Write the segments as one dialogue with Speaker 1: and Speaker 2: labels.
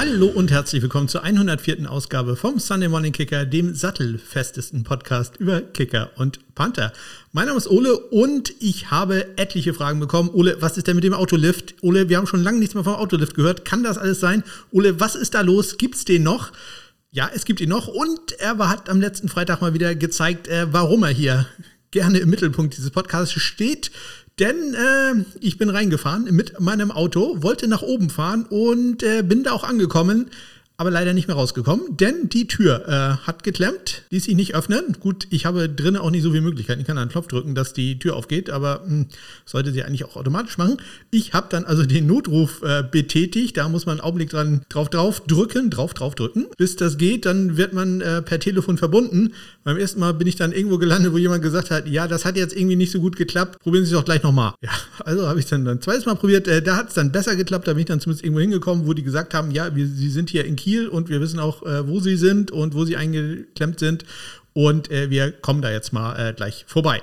Speaker 1: Hallo und herzlich willkommen zur 104. Ausgabe vom Sunday Morning Kicker, dem sattelfestesten Podcast über Kicker und Panther. Mein Name ist Ole und ich habe etliche Fragen bekommen. Ole, was ist denn mit dem Autolift? Ole, wir haben schon lange nichts mehr vom Autolift gehört. Kann das alles sein? Ole, was ist da los? Gibt's den noch? Ja, es gibt ihn noch und er hat am letzten Freitag mal wieder gezeigt, äh, warum er hier gerne im Mittelpunkt dieses Podcasts steht. Denn äh, ich bin reingefahren mit meinem Auto, wollte nach oben fahren und äh, bin da auch angekommen aber leider nicht mehr rausgekommen, denn die Tür äh, hat geklemmt, ließ sich nicht öffnen. Gut, ich habe drinnen auch nicht so viele Möglichkeiten. Ich kann einen Knopf drücken, dass die Tür aufgeht, aber mh, hm, sollte sie eigentlich auch automatisch machen. Ich habe dann also den Notruf äh, betätigt. Da muss man einen Augenblick dran drauf drauf drücken, drauf drauf drücken, bis das geht. Dann wird man äh, per Telefon verbunden. Beim ersten Mal bin ich dann irgendwo gelandet, wo jemand gesagt hat, ja, das hat jetzt irgendwie nicht so gut geklappt. Probieren Sie es doch gleich nochmal. Ja, also habe ich dann ein zweites Mal probiert. Äh, da hat es dann besser geklappt. Da bin ich dann zumindest irgendwo hingekommen, wo die gesagt haben, ja, wir, Sie sind hier in Kiel Kiel und wir wissen auch, äh, wo sie sind und wo sie eingeklemmt sind. Und äh, wir kommen da jetzt mal äh, gleich vorbei.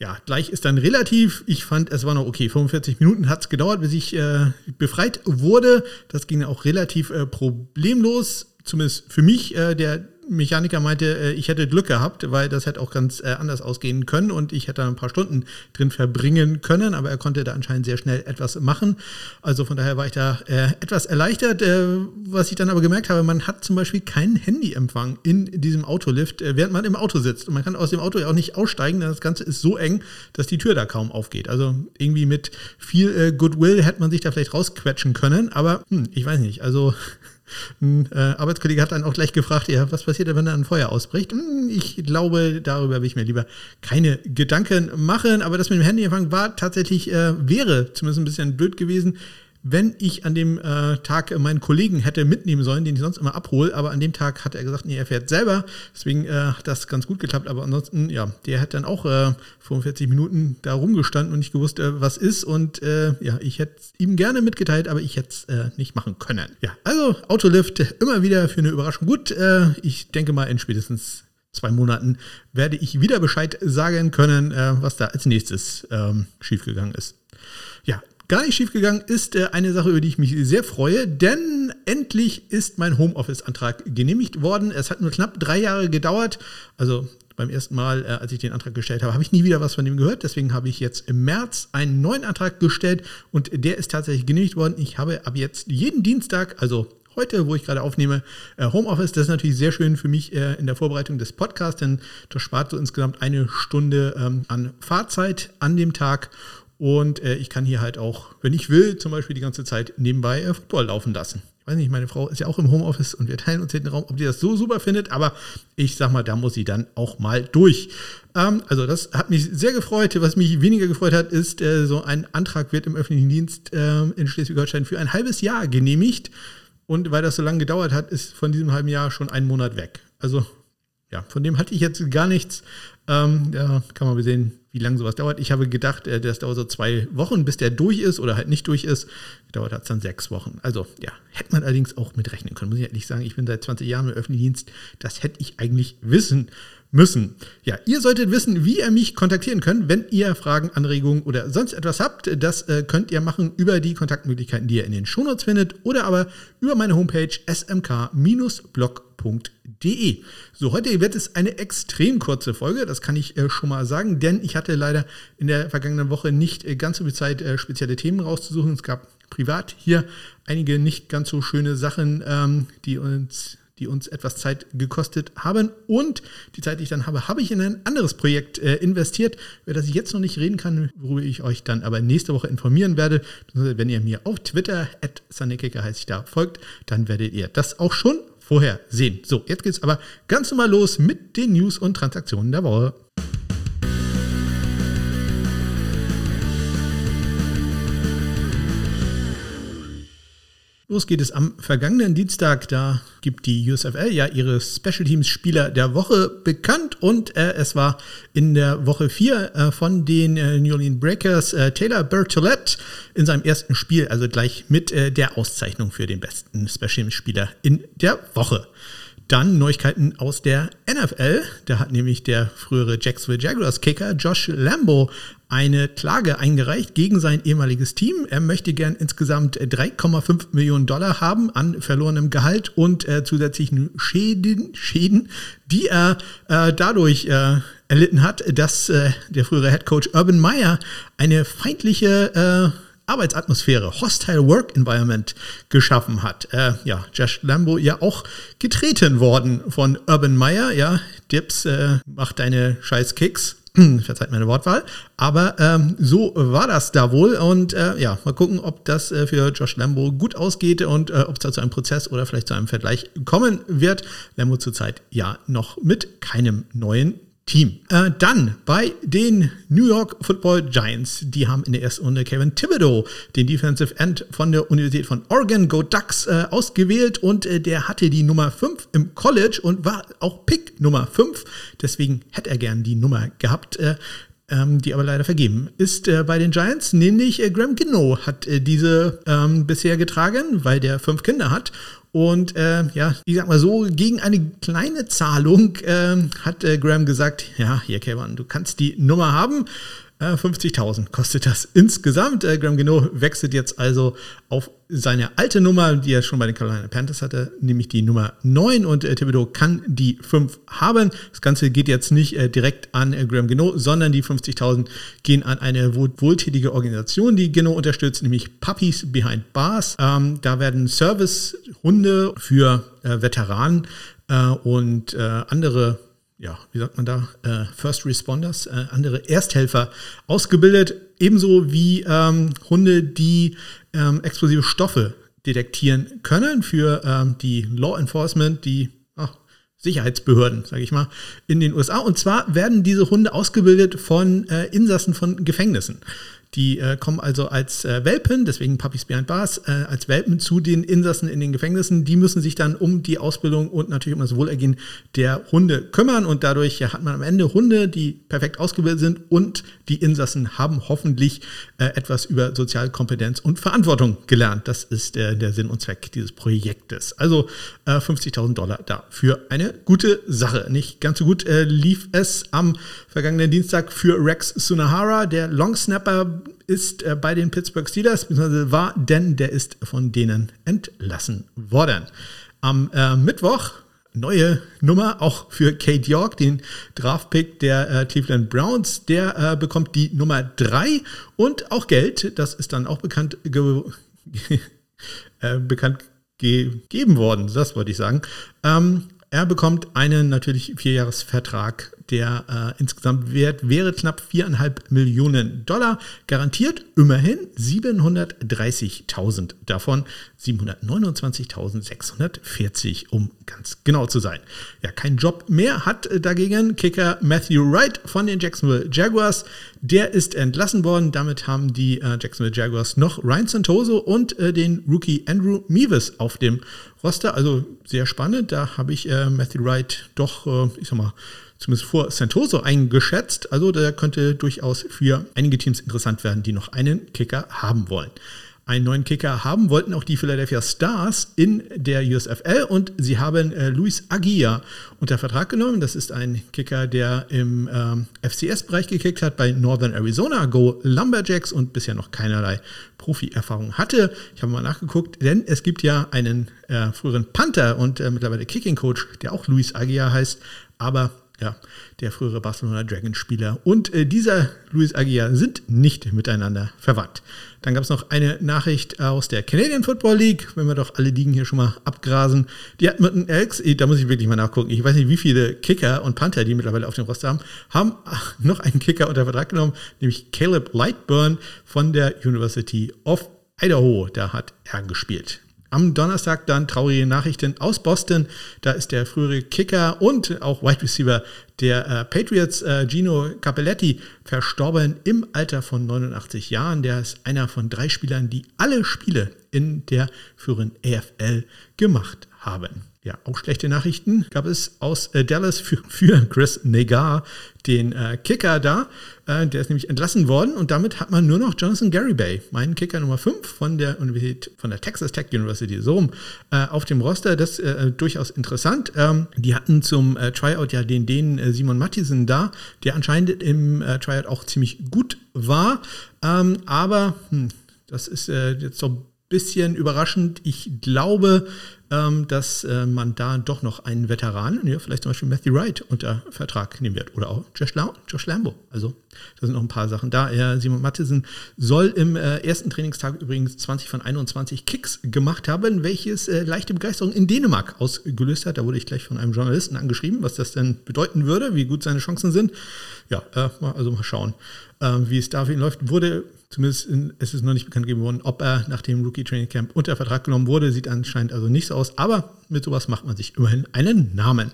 Speaker 1: Ja, gleich ist dann relativ. Ich fand, es war noch okay. 45 Minuten hat es gedauert, bis ich äh, befreit wurde. Das ging auch relativ äh, problemlos, zumindest für mich, äh, der Mechaniker meinte, äh, ich hätte Glück gehabt, weil das hätte auch ganz äh, anders ausgehen können und ich hätte ein paar Stunden drin verbringen können, aber er konnte da anscheinend sehr schnell etwas machen. Also von daher war ich da äh, etwas erleichtert. was ich dann aber gemerkt habe, man hat zum Beispiel keinen Handyempfang in diesem Autolift, während man im Auto sitzt. Und man kann aus dem Auto ja auch nicht aussteigen, denn das Ganze ist so eng, dass die Tür da kaum aufgeht. Also irgendwie mit viel Goodwill hätte man sich da vielleicht rausquetschen können, aber hm, ich weiß nicht. Also ein äh, Arbeitskollege hat dann auch gleich gefragt, ja, was passiert wenn da ein Feuer ausbricht? Hm, ich glaube, darüber will ich mir lieber keine Gedanken machen. Aber das mit dem Handyempfang war tatsächlich, äh, wäre zumindest ein bisschen blöd gewesen wenn ich an dem äh, Tag meinen Kollegen hätte mitnehmen sollen, den ich sonst immer abhole, aber an dem Tag hat er gesagt, nee, er fährt selber. Deswegen äh, hat das ganz gut geklappt. Aber ansonsten, ja, der hat dann auch äh, 45 Minuten da rumgestanden und nicht gewusst, äh, was ist. Und äh, ja, ich hätte ihm gerne mitgeteilt, aber ich hätte es äh, nicht machen können. Ja, also Autolift immer wieder für eine Überraschung gut. Äh, ich denke mal in spätestens zwei Monaten werde ich wieder Bescheid sagen können, äh, was da als nächstes ähm, schiefgegangen ist. Ja, gar nicht schiefgegangen ist äh, eine Sache, über die ich mich sehr freue, denn endlich ist mein Homeoffice-Antrag genehmigt worden. Es hat nur knapp drei Jahre gedauert. Also beim ersten Mal, äh, als ich den Antrag gestellt habe, habe ich nie wieder was von dem gehört. Deswegen habe ich jetzt im März einen neuen Antrag gestellt und der ist tatsächlich genehmigt worden. Ich habe ab jetzt jeden Dienstag, also heute, wo ich gerade aufnehme, äh, Homeoffice. Das ist natürlich sehr schön für mich in der Vorbereitung des Podcasts, denn das spart so insgesamt eine Stunde ähm, an Fahrzeit an dem Tag. Und äh, ich kann hier halt auch, wenn ich will, zum Beispiel die ganze Zeit nebenbei äh, Football laufen lassen. Ich weiß nicht, meine Frau ist ja auch im Homeoffice und wir teilen uns den Raum, ob die das so super findet, aber ich sag mal, da muss sie dann auch mal durch. Ähm, also, das hat mich sehr gefreut. Was mich weniger gefreut hat, ist, äh, so ein Antrag wird im öffentlichen Dienst ähm, in Schleswig-Holstein für ein halbes Jahr genehmigt. Und weil das so lange gedauert hat, ist von diesem halben Jahr schon ein Monat weg. Also, ja, von dem hatte ich jetzt gar nichts. Ähm, da kann man sehen, wie lange sowas dauert. Ich habe gedacht, äh, das dauert so zwei Wochen, bis der durch ist oder halt nicht durch ist. Dauert hat es dann sechs Wochen. Also ja, hätte man allerdings auch mitrechnen können. Muss ich ehrlich sagen, ich bin seit 20 Jahren im öffentlichen Dienst. Das hätte ich eigentlich wissen müssen. Ja, ihr solltet wissen, wie ihr mich kontaktieren könnt, wenn ihr Fragen, Anregungen oder sonst etwas habt. Das äh, könnt ihr machen über die Kontaktmöglichkeiten, die ihr in den Shownotes findet oder aber über meine Homepage smk-blog.de. So, heute wird es eine extrem kurze Folge, das kann ich äh, schon mal sagen, denn ich hatte leider in der vergangenen Woche nicht äh, ganz so viel Zeit, äh, spezielle Themen rauszusuchen. Es gab privat hier einige nicht ganz so schöne Sachen, ähm, die uns die uns etwas Zeit gekostet haben. Und die Zeit, die ich dann habe, habe ich in ein anderes Projekt äh, investiert, über das ich jetzt noch nicht reden kann, worüber ich euch dann aber nächste Woche informieren werde. Wenn ihr mir auf Twitter, at heißt ich da, folgt, dann werdet ihr das auch schon vorher sehen. So, jetzt geht es aber ganz normal los mit den News und Transaktionen der Woche. Los geht es am vergangenen Dienstag. Da gibt die USFL ja ihre Special Teams Spieler der Woche bekannt und äh, es war in der Woche 4 äh, von den äh, New Orleans Breakers äh, Taylor Bertolette in seinem ersten Spiel, also gleich mit äh, der Auszeichnung für den besten Special Teams Spieler in der Woche. Dann Neuigkeiten aus der NFL. Da hat nämlich der frühere Jacksonville Jaguars Kicker Josh Lambo eine Klage eingereicht gegen sein ehemaliges Team. Er möchte gern insgesamt 3,5 Millionen Dollar haben an verlorenem Gehalt und äh, zusätzlichen Schäden, Schäden, die er äh, dadurch äh, erlitten hat, dass äh, der frühere Head Coach Urban Meyer eine feindliche äh, Arbeitsatmosphäre, Hostile Work Environment geschaffen hat. Äh, ja, Josh Lambo ja auch getreten worden von Urban Meyer. Ja, Dips äh, macht deine scheiß Kicks. Verzeiht meine Wortwahl. Aber ähm, so war das da wohl. Und äh, ja, mal gucken, ob das äh, für Josh Lambo gut ausgeht und äh, ob es da zu einem Prozess oder vielleicht zu einem Vergleich kommen wird. Lambo zurzeit ja noch mit keinem neuen Team. Äh, dann bei den New York Football Giants. Die haben in der ersten Runde Kevin Thibodeau, den Defensive End von der Universität von Oregon, Go Ducks, äh, ausgewählt und äh, der hatte die Nummer 5 im College und war auch Pick Nummer 5. Deswegen hätte er gern die Nummer gehabt. Äh, ähm, die aber leider vergeben ist äh, bei den Giants, nämlich äh, Graham Gino hat äh, diese ähm, bisher getragen, weil der fünf Kinder hat und äh, ja, ich sag mal so, gegen eine kleine Zahlung äh, hat äh, Graham gesagt, ja, hier Kevin, du kannst die Nummer haben. 50.000 kostet das insgesamt. Äh, Graham Gino wechselt jetzt also auf seine alte Nummer, die er schon bei den Carolina Panthers hatte, nämlich die Nummer 9 und äh, Thibodeau kann die 5 haben. Das Ganze geht jetzt nicht äh, direkt an äh, Graham Gino, sondern die 50.000 gehen an eine wohl wohltätige Organisation, die Gino unterstützt, nämlich Puppies Behind Bars. Ähm, da werden Servicehunde für äh, Veteranen äh, und äh, andere ja, wie sagt man da, äh, First Responders, äh, andere Ersthelfer ausgebildet, ebenso wie ähm, Hunde, die ähm, explosive Stoffe detektieren können für ähm, die Law Enforcement, die ach, Sicherheitsbehörden, sage ich mal, in den USA. Und zwar werden diese Hunde ausgebildet von äh, Insassen von Gefängnissen. Die äh, kommen also als äh, Welpen, deswegen Puppies Behind Bars, äh, als Welpen zu den Insassen in den Gefängnissen. Die müssen sich dann um die Ausbildung und natürlich um das Wohlergehen der Hunde kümmern. Und dadurch ja, hat man am Ende Hunde, die perfekt ausgebildet sind und die Insassen haben hoffentlich äh, etwas über Sozialkompetenz und Verantwortung gelernt. Das ist der Sinn und Zweck dieses Projektes. Also 50.000 äh, Dollar da für eine gute Sache. Nicht ganz so gut äh, lief es am vergangenen Dienstag für Rex Sunahara, der Longsnapper ist äh, bei den Pittsburgh Steelers, beziehungsweise war, denn der ist von denen entlassen worden. Am äh, Mittwoch neue Nummer auch für Kate York, den Draftpick der äh, Cleveland Browns. Der äh, bekommt die Nummer 3 und auch Geld. Das ist dann auch bekannt, äh, bekannt gegeben worden, das wollte ich sagen. Ähm, er bekommt einen natürlich Vierjahresvertrag der äh, insgesamt Wert wäre knapp 4,5 Millionen Dollar. Garantiert immerhin 730.000 davon 729.640, um ganz genau zu sein. Ja, kein Job mehr hat dagegen Kicker Matthew Wright von den Jacksonville Jaguars. Der ist entlassen worden. Damit haben die äh, Jacksonville Jaguars noch Ryan Santoso und äh, den Rookie Andrew Meavis auf dem Roster. Also sehr spannend. Da habe ich äh, Matthew Wright doch, äh, ich sag mal, zumindest vor Santoso eingeschätzt. Also der könnte durchaus für einige Teams interessant werden, die noch einen Kicker haben wollen. Einen neuen Kicker haben wollten auch die Philadelphia Stars in der USFL und sie haben äh, Luis Aguirre unter Vertrag genommen. Das ist ein Kicker, der im ähm, FCS-Bereich gekickt hat bei Northern Arizona Go Lumberjacks und bisher noch keinerlei Profi-Erfahrung hatte. Ich habe mal nachgeguckt, denn es gibt ja einen äh, früheren Panther und äh, mittlerweile Kicking-Coach, der auch Luis Aguirre heißt, aber ja, der frühere Barcelona Dragons-Spieler und äh, dieser Luis Aguiar sind nicht miteinander verwandt. Dann gab es noch eine Nachricht aus der Canadian Football League, wenn wir doch alle Ligen hier schon mal abgrasen. Die Edmonton Elks, da muss ich wirklich mal nachgucken, ich weiß nicht, wie viele Kicker und Panther die mittlerweile auf dem Roster haben, haben noch einen Kicker unter Vertrag genommen, nämlich Caleb Lightburn von der University of Idaho. Da hat er gespielt. Am Donnerstag dann traurige Nachrichten aus Boston. Da ist der frühere Kicker und auch Wide Receiver der äh, Patriots, äh, Gino Capelletti, verstorben im Alter von 89 Jahren. Der ist einer von drei Spielern, die alle Spiele in der früheren AFL gemacht haben. Ja, auch schlechte Nachrichten gab es aus äh, Dallas für, für, Chris Negar, den äh, Kicker da. Äh, der ist nämlich entlassen worden und damit hat man nur noch Jonathan Garibay, meinen Kicker Nummer 5 von der Universität, von der Texas Tech University, so rum, äh, auf dem Roster. Das ist äh, durchaus interessant. Ähm, die hatten zum äh, Tryout ja den, den Simon Mattisen da, der anscheinend im Tryout auch ziemlich gut war. Ähm, aber hm, das ist jetzt so ein bisschen überraschend. Ich glaube, dass äh, man da doch noch einen Veteran, ja, vielleicht zum Beispiel Matthew Wright, unter Vertrag nehmen wird. Oder auch Josh, La Josh Lambo. Also da sind noch ein paar Sachen da. Ja, Simon Mattesen soll im äh, ersten Trainingstag übrigens 20 von 21 Kicks gemacht haben, welches äh, leichte Begeisterung in Dänemark ausgelöst hat. Da wurde ich gleich von einem Journalisten angeschrieben, was das denn bedeuten würde, wie gut seine Chancen sind. Ja, äh, also mal schauen, äh, wie es da für ihn läuft. Wurde Zumindest in, ist es noch nicht bekannt gegeben worden, ob er nach dem Rookie Training Camp unter Vertrag genommen wurde. Sieht anscheinend also nicht so aus. Aber mit sowas macht man sich immerhin einen Namen.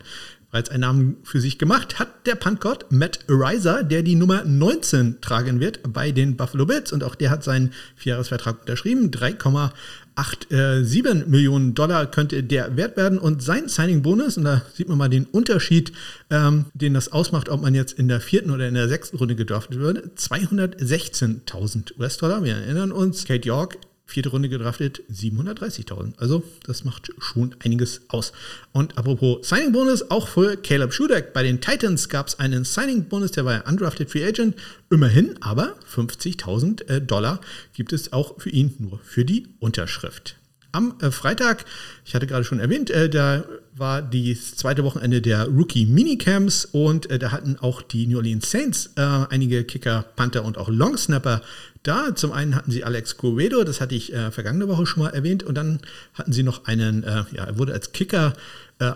Speaker 1: Bereits einen Namen für sich gemacht hat der Puntgott Matt Riser, der die Nummer 19 tragen wird bei den Buffalo Bills. Und auch der hat seinen Vierjahresvertrag unterschrieben. 3,8 8, äh, 7 Millionen Dollar könnte der wert werden und sein Signing-Bonus, und da sieht man mal den Unterschied, ähm, den das ausmacht, ob man jetzt in der vierten oder in der sechsten Runde gedraftet würde, 216.000 US-Dollar. Wir erinnern uns, Kate York vierte Runde gedraftet, 730.000. Also das macht schon einiges aus. Und apropos Signing-Bonus, auch für Caleb Schudeck bei den Titans gab es einen Signing-Bonus, der war Undrafted Free Agent. Immerhin, aber 50.000 äh, Dollar gibt es auch für ihn nur für die Unterschrift. Am äh, Freitag, ich hatte gerade schon erwähnt, äh, da war das zweite Wochenende der Rookie Minicamps und äh, da hatten auch die New Orleans Saints äh, einige Kicker, Panther und auch Longsnapper da. Zum einen hatten sie Alex Guedo, das hatte ich äh, vergangene Woche schon mal erwähnt, und dann hatten sie noch einen, äh, ja, er wurde als Kicker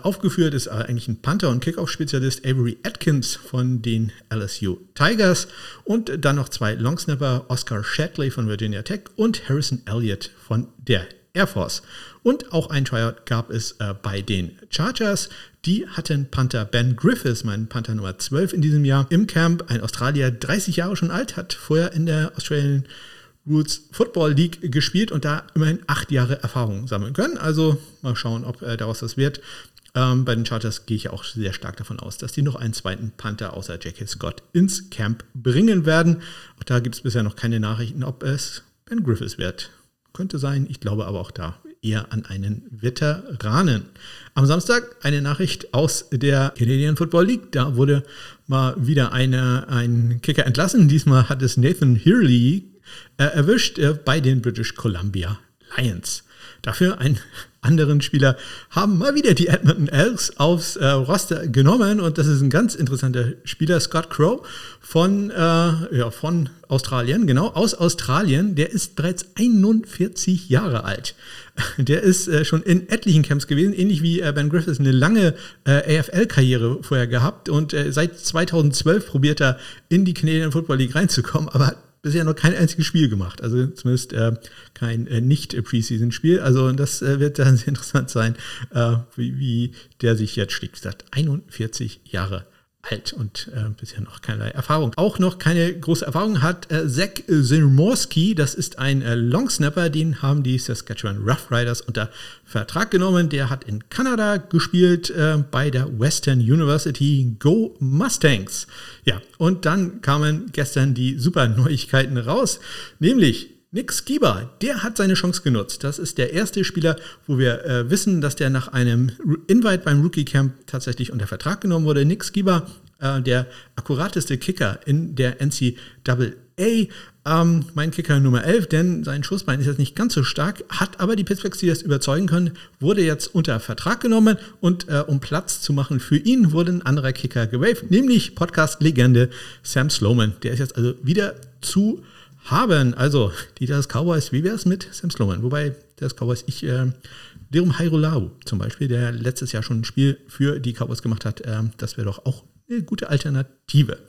Speaker 1: aufgeführt, ist eigentlich ein Panther- und Kickoff-Spezialist, Avery Atkins von den LSU Tigers. Und dann noch zwei Longsnapper, Oscar Shadley von Virginia Tech und Harrison Elliott von der Air Force. Und auch ein Tryout gab es äh, bei den Chargers. Die hatten Panther Ben Griffiths, mein Panther Nummer 12 in diesem Jahr, im Camp. Ein Australier, 30 Jahre schon alt, hat vorher in der Australian Roots Football League gespielt und da immerhin acht Jahre Erfahrung sammeln können. Also mal schauen, ob äh, daraus das wird. Ähm, bei den Chargers gehe ich auch sehr stark davon aus, dass die noch einen zweiten Panther außer J.K. Scott ins Camp bringen werden. Auch da gibt es bisher noch keine Nachrichten, ob es Ben Griffiths wird. Könnte sein, ich glaube aber auch da eher an einen Veteranen. Am Samstag eine Nachricht aus der Canadian Football League. Da wurde mal wieder eine, ein Kicker entlassen. Diesmal hat es Nathan Hurley äh, erwischt äh, bei den British Columbia Lions. Dafür einen anderen Spieler haben mal wieder die Edmonton Elks aufs äh, Roster genommen und das ist ein ganz interessanter Spieler, Scott Crow von, äh, ja, von Australien, genau, aus Australien. Der ist bereits 41 Jahre alt. Der ist äh, schon in etlichen Camps gewesen, ähnlich wie äh, Ben Griffiths eine lange äh, AFL-Karriere vorher gehabt und äh, seit 2012 probiert er in die Canadian Football League reinzukommen, aber bisher noch kein einziges Spiel gemacht. Also zumindest äh, kein äh, Nicht-Preseason-Spiel. Also das äh, wird dann sehr interessant sein, äh, wie, wie, der sich jetzt schlägt. Wie gesagt, 41 Jahre alt und äh, bisher noch keinerlei Erfahrung. Auch noch keine große Erfahrung hat äh, Zach Zimorski, das ist ein äh, Longsnapper, den haben die Saskatchewan Rough Riders unter Vertrag genommen. Der hat in Kanada gespielt äh, bei der Western University Go Mustangs. Ja, und dann kamen gestern die super Neuigkeiten raus, nämlich Nick Skiba, der hat seine Chance genutzt. Das ist der erste Spieler, wo wir äh, wissen, dass der nach einem Invite beim Rookie Camp tatsächlich unter Vertrag genommen wurde. Nick Skiba, äh, der akkurateste Kicker in der NCAA. Ähm, mein Kicker Nummer 11, denn sein Schussbein ist jetzt nicht ganz so stark, hat aber die Pittsburgh Steelers überzeugen können, wurde jetzt unter Vertrag genommen und äh, um Platz zu machen für ihn wurde ein anderer Kicker gewaved, nämlich Podcast-Legende Sam Sloman. Der ist jetzt also wieder zu haben. Also, die Dallas Cowboys, wie wäre es mit Sam Sloman? Wobei, Dallas Cowboys, ich, äh, Lerum Hairolau zum Beispiel, der letztes Jahr schon ein Spiel für die Cowboys gemacht hat, äh, das wäre doch auch eine gute Alternative.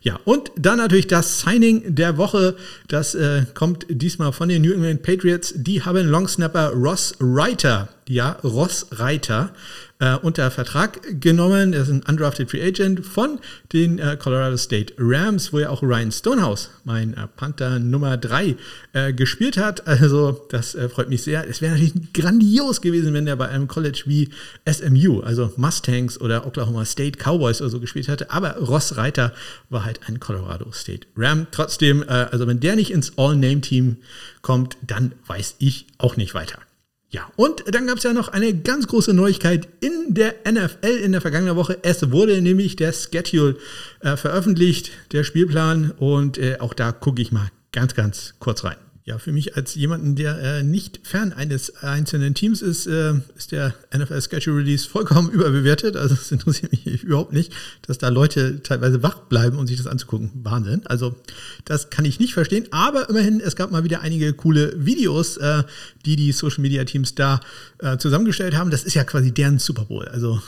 Speaker 1: Ja, und dann natürlich das Signing der Woche. Das äh, kommt diesmal von den New England Patriots. Die haben Longsnapper Ross Reiter, ja, Ross Reiter, äh, unter Vertrag genommen. Er ist ein undrafted Free Agent von den äh, Colorado State Rams, wo ja auch Ryan Stonehouse, mein äh, Panther Nummer 3, äh, gespielt hat. Also das äh, freut mich sehr. Es wäre natürlich grandios gewesen, wenn er bei einem College wie SMU, also Mustangs oder Oklahoma State Cowboys oder so gespielt hätte. Aber Ross Reiter war halt ein Colorado State Ram. Trotzdem, äh, also wenn der nicht ins All-Name-Team kommt, dann weiß ich auch nicht weiter. Ja, und dann gab es ja noch eine ganz große Neuigkeit in der NFL in der vergangenen Woche. Es wurde nämlich der Schedule äh, veröffentlicht, der Spielplan. Und äh, auch da gucke ich mal ganz, ganz kurz rein. Ja, für mich als jemanden, der äh, nicht fern eines einzelnen Teams ist, äh, ist der NFL Schedule Release vollkommen überbewertet. Also es interessiert mich überhaupt nicht, dass da Leute teilweise wach bleiben, um sich das anzugucken. Wahnsinn. Also das kann ich nicht verstehen. Aber immerhin, es gab mal wieder einige coole Videos, äh, die die Social Media Teams da äh, zusammengestellt haben. Das ist ja quasi deren Super Bowl. Also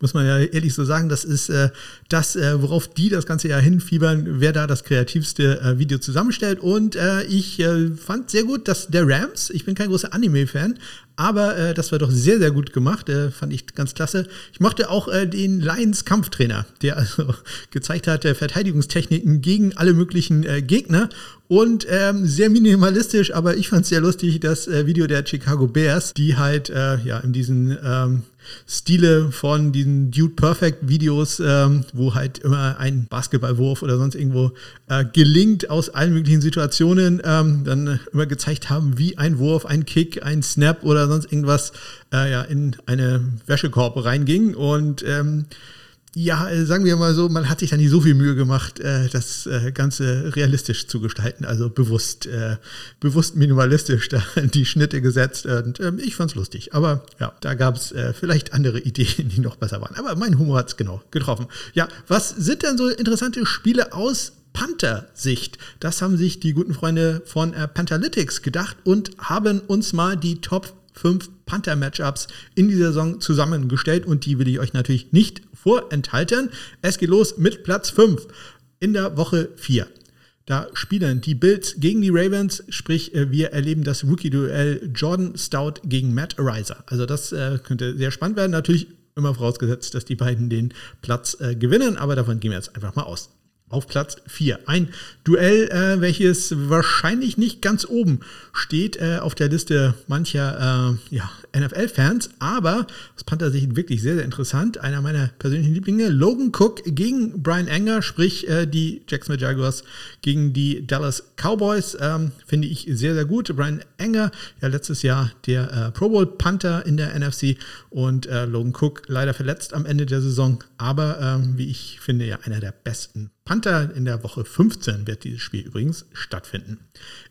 Speaker 1: muss man ja ehrlich so sagen, das ist äh, das, äh, worauf die das ganze Jahr hinfiebern, wer da das kreativste äh, Video zusammenstellt. Und äh, ich äh, fand sehr gut, dass der Rams, ich bin kein großer Anime-Fan, aber äh, das war doch sehr, sehr gut gemacht. Äh, fand ich ganz klasse. Ich mochte auch äh, den Lions Kampftrainer, der also gezeigt hat, äh, Verteidigungstechniken gegen alle möglichen äh, Gegner. Und ähm, sehr minimalistisch, aber ich fand es sehr lustig, das äh, Video der Chicago Bears, die halt äh, ja in diesen ähm, Stile von diesen Dude Perfect Videos, ähm, wo halt immer ein Basketballwurf oder sonst irgendwo äh, gelingt aus allen möglichen Situationen, ähm, dann immer gezeigt haben, wie ein Wurf, ein Kick, ein Snap oder sonst irgendwas äh, ja, in eine Wäschekorb reinging. Und ähm, ja, äh, sagen wir mal so, man hat sich da nicht so viel Mühe gemacht, äh, das äh, Ganze realistisch zu gestalten, also bewusst, bewusst minimalistisch da die Schnitte gesetzt und ähm, ich fand's lustig. Aber ja, da gab's vielleicht andere Ideen, die noch besser waren. Aber mein Humor hat's genau getroffen. Ja, was sind denn so interessante Spiele aus Panther-Sicht. Das haben sich die guten Freunde von Pantherlytics gedacht und haben uns mal die Top 5 Panther-Matchups in dieser Saison zusammengestellt und die will ich euch natürlich nicht vorenthalten. Es geht los mit Platz 5 in der Woche 4. Da spielen die Bills gegen die Ravens, sprich äh, wir erleben das Rookie-Duell Jordan Stout gegen Matt Ariza. Also das äh, könnte sehr spannend werden. Natürlich immer vorausgesetzt, dass die beiden den Platz äh, gewinnen, aber davon gehen wir jetzt einfach mal aus auf Platz 4. Ein Duell, äh, welches wahrscheinlich nicht ganz oben steht äh, auf der Liste mancher äh, ja, NFL-Fans, aber aus Panther-Sicht wirklich sehr, sehr interessant. Einer meiner persönlichen Lieblinge, Logan Cook gegen Brian Enger, sprich äh, die Jacksonville Jaguars gegen die Dallas Cowboys, ähm, finde ich sehr, sehr gut. Brian Enger, ja letztes Jahr der äh, Pro Bowl Panther in der NFC und äh, Logan Cook leider verletzt am Ende der Saison, aber ähm, wie ich finde, ja einer der besten Panther in der Woche 15 wird dieses Spiel übrigens stattfinden.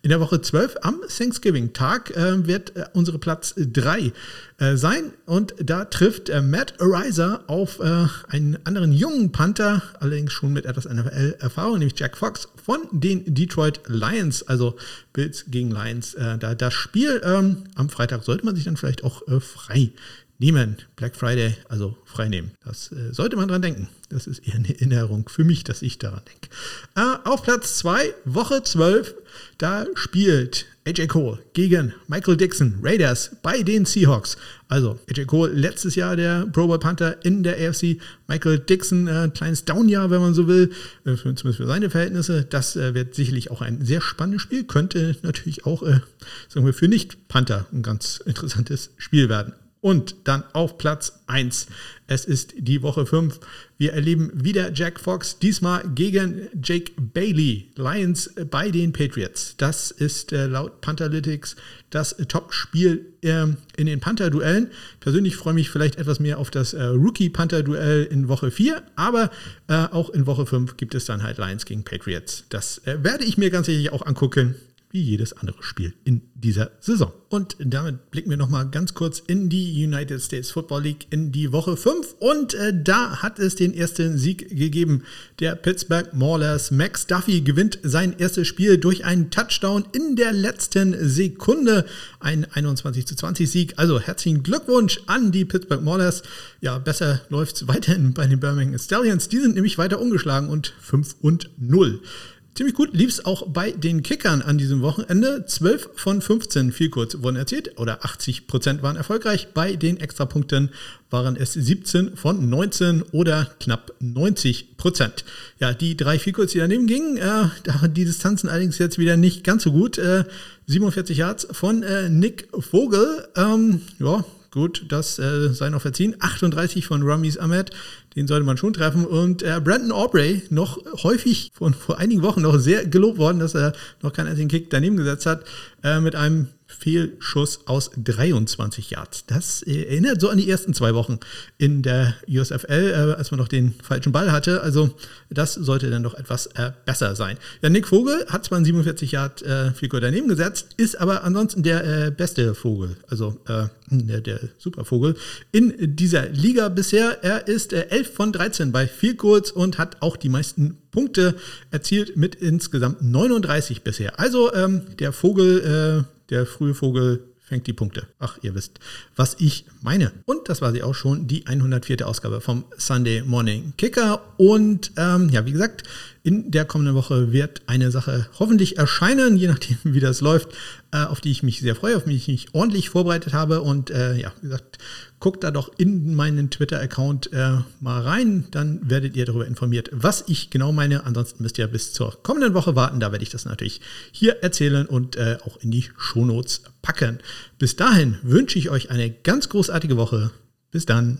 Speaker 1: In der Woche 12 am Thanksgiving-Tag äh, wird äh, unsere Platz 3 äh, sein und da trifft äh, Matt Ariza auf äh, einen anderen jungen Panther, allerdings schon mit etwas NFL-Erfahrung, nämlich Jack Fox von den Detroit Lions, also Bills gegen Lions. Äh, da das Spiel ähm, am Freitag sollte man sich dann vielleicht auch frei nehmen. Black Friday, also frei nehmen. Das äh, sollte man dran denken. Das ist eher eine Erinnerung für mich, dass ich daran denke. Äh, auf Platz 2, Woche 12, da spielt AJ Cole gegen Michael Dixon, Raiders bei den Seahawks. Also AJ Cole letztes Jahr der Pro Bowl Panther in der AFC. Michael Dixon, äh, kleines Downjahr, wenn man so will, äh, zumindest für seine Verhältnisse. Das äh, wird sicherlich auch ein sehr spannendes Spiel. Könnte natürlich auch, äh, sagen wir, für Nicht-Panther ein ganz interessantes Spiel werden. Und dann auf Platz 1. Es ist die Woche 5. Wir erleben wieder Jack Fox, diesmal gegen Jake Bailey, Lions bei den Patriots. Das ist äh, laut Pantherlytics das Top-Spiel äh, in den Panther-Duellen. Persönlich freue ich mich vielleicht etwas mehr auf das äh, Rookie-Panther-Duell in Woche 4, aber äh, auch in Woche 5 gibt es dann halt Lions gegen Patriots. Das äh, werde ich mir ganz sicherlich auch angucken wie jedes andere Spiel in dieser Saison. Und damit blicken wir nochmal ganz kurz in die United States Football League in die Woche 5. Und äh, da hat es den ersten Sieg gegeben. Der Pittsburgh Maulers Max Duffy gewinnt sein erstes Spiel durch einen Touchdown in der letzten Sekunde. Ein 21 zu 20 Sieg. Also herzlichen Glückwunsch an die Pittsburgh Maulers. Ja, besser läuft es weiterhin bei den Birmingham Stallions. Die sind nämlich weiter umgeschlagen und 5 und 0. Ziemlich gut lief es auch bei den Kickern an diesem Wochenende. 12 von 15 viel kurz wurden erzielt oder 80 Prozent waren erfolgreich. Bei den Extrapunkten waren es 17 von 19 oder knapp 90 Prozent. Ja, die drei viel kurz, die daneben gingen, äh, die Distanzen allerdings jetzt wieder nicht ganz so gut. Äh, 47 Yards von äh, Nick Vogel. Ähm, ja, gut, das äh, sei noch verziehen. 38 von Ramis Ahmed, den sollte man schon treffen. Und äh, Brandon Aubrey, noch häufig von vor einigen Wochen noch sehr gelobt worden, dass er noch keinen einzigen Kick daneben gesetzt hat, äh, mit einem Fehlschuss aus 23 Yards. Das erinnert so an die ersten zwei Wochen in der USFL, äh, als man noch den falschen Ball hatte. Also das sollte dann doch etwas äh, besser sein. Ja, Nick Vogel hat zwar einen 47 Yard äh, daneben gesetzt, ist aber ansonsten der äh, beste Vogel, also äh, der, Supervogel in dieser Liga bisher. Er ist äh, 11 von 13 bei viel kurz und hat auch die meisten Punkte erzielt mit insgesamt 39 bisher. Also ähm, der Vogel der frühe Vogel fängt die Punkte. Ach, ihr wisst, was ich meine. Und das war sie auch schon, die 104. Ausgabe vom Sunday Morning Kicker. Und ähm, ja, wie gesagt, in der kommenden Woche wird eine Sache hoffentlich erscheinen, je nachdem, wie das läuft, auf die ich mich sehr freue, auf die ich mich ordentlich vorbereitet habe. Und äh, ja, wie gesagt, guckt da doch in meinen Twitter-Account äh, mal rein, dann werdet ihr darüber informiert, was ich genau meine. Ansonsten müsst ihr bis zur kommenden Woche warten, da werde ich das natürlich hier erzählen und äh, auch in die Shownotes packen. Bis dahin wünsche ich euch eine ganz großartige Woche. Bis dann.